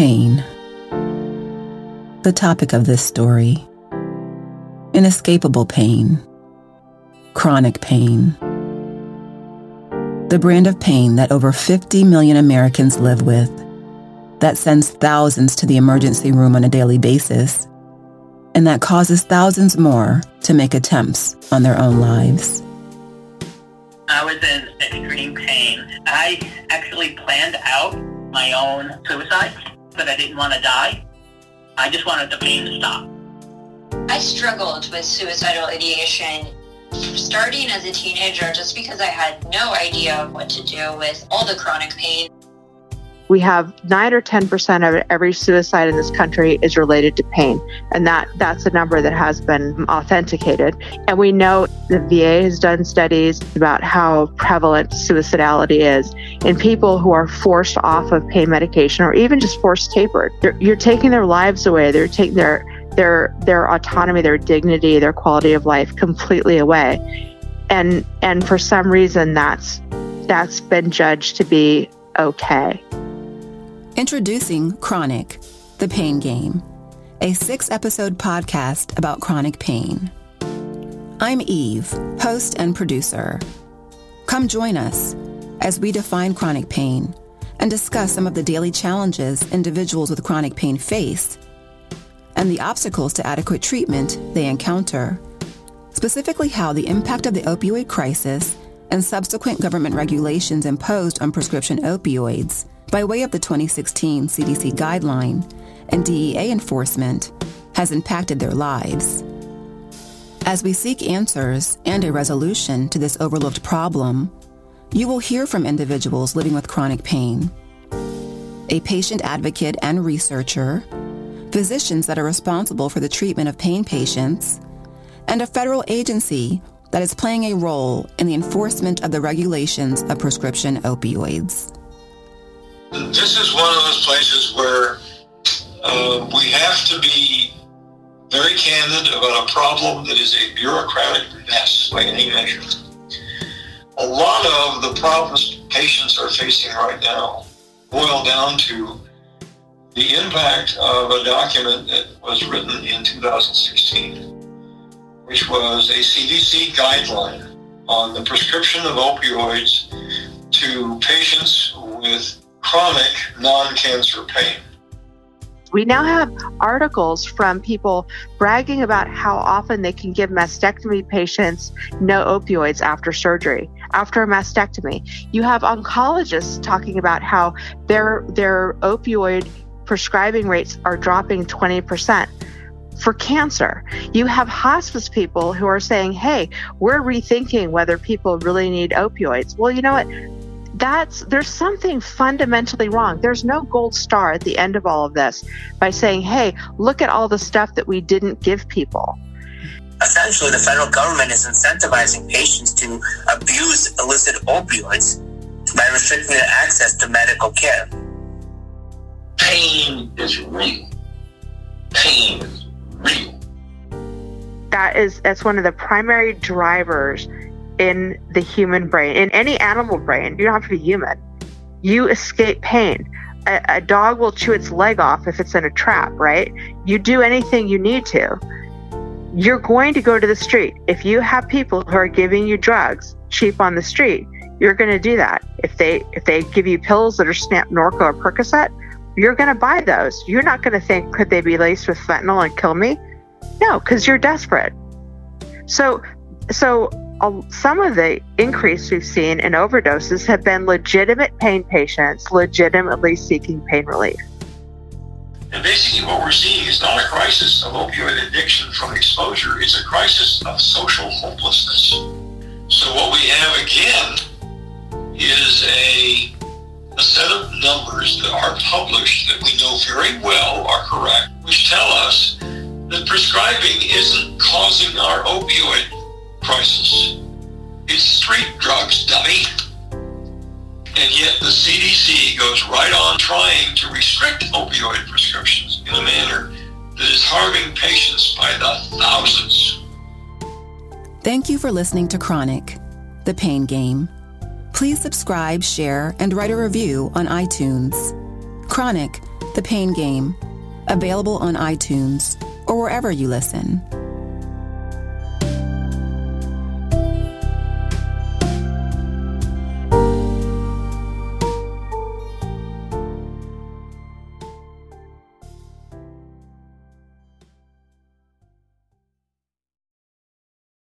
Pain. The topic of this story inescapable pain, chronic pain. The brand of pain that over 50 million Americans live with, that sends thousands to the emergency room on a daily basis, and that causes thousands more to make attempts on their own lives. I was in extreme pain. I actually planned out my own suicide, but I didn't want to die. I just wanted the pain to stop. I struggled with suicidal ideation starting as a teenager just because I had no idea of what to do with all the chronic pain we have 9 or 10% of every suicide in this country is related to pain. And that that's a number that has been authenticated. And we know the VA has done studies about how prevalent suicidality is in people who are forced off of pain medication or even just forced tapered They're, you're taking their lives away. They're taking their their their autonomy their dignity their quality of life completely away. And and for some reason that's that's been judged to be okay Introducing Chronic, the Pain Game, a six episode podcast about chronic pain. I'm Eve, host and producer. Come join us as we define chronic pain and discuss some of the daily challenges individuals with chronic pain face and the obstacles to adequate treatment they encounter, specifically how the impact of the opioid crisis and subsequent government regulations imposed on prescription opioids by way of the 2016 CDC guideline and DEA enforcement has impacted their lives. As we seek answers and a resolution to this overlooked problem, you will hear from individuals living with chronic pain, a patient advocate and researcher, physicians that are responsible for the treatment of pain patients, and a federal agency that is playing a role in the enforcement of the regulations of prescription opioids. This is one of those places where uh, we have to be very candid about a problem that is a bureaucratic mess by any measure. A lot of the problems patients are facing right now boil down to the impact of a document that was written in 2016, which was a CDC guideline on the prescription of opioids to patients with chronic non-cancer pain. We now have articles from people bragging about how often they can give mastectomy patients no opioids after surgery, after a mastectomy. You have oncologists talking about how their their opioid prescribing rates are dropping 20% for cancer. You have hospice people who are saying, "Hey, we're rethinking whether people really need opioids." Well, you know what? That's there's something fundamentally wrong. There's no gold star at the end of all of this by saying, "Hey, look at all the stuff that we didn't give people." Essentially, the federal government is incentivizing patients to abuse illicit opioids by restricting their access to medical care. Pain is real. Pain is real. That is that's one of the primary drivers in the human brain, in any animal brain. You don't have to be human. You escape pain. A, a, dog will chew its leg off if it's in a trap, right? You do anything you need to. You're going to go to the street. If you have people who are giving you drugs cheap on the street, you're going to do that. If they if they give you pills that are Snap Norco or Percocet, you're going to buy those. You're not going to think could they be laced with fentanyl and kill me? No, because you're desperate. So so some of the increase we've seen in overdoses have been legitimate pain patients legitimately seeking pain relief. And basically, what we're seeing is not a crisis of opioid addiction from exposure, it's a crisis of social hopelessness. So, what we have again is a, a set of numbers that are published that we know very well are correct, which tell us that prescribing isn't causing our opioid crisis. It's street drugs, dummy. And yet the CDC goes right on trying to restrict opioid prescriptions in a manner that is harming patients by the thousands. Thank you for listening to Chronic, the pain game. Please subscribe, share, and write a review on iTunes. Chronic, The Pain Game, available on iTunes or wherever you listen.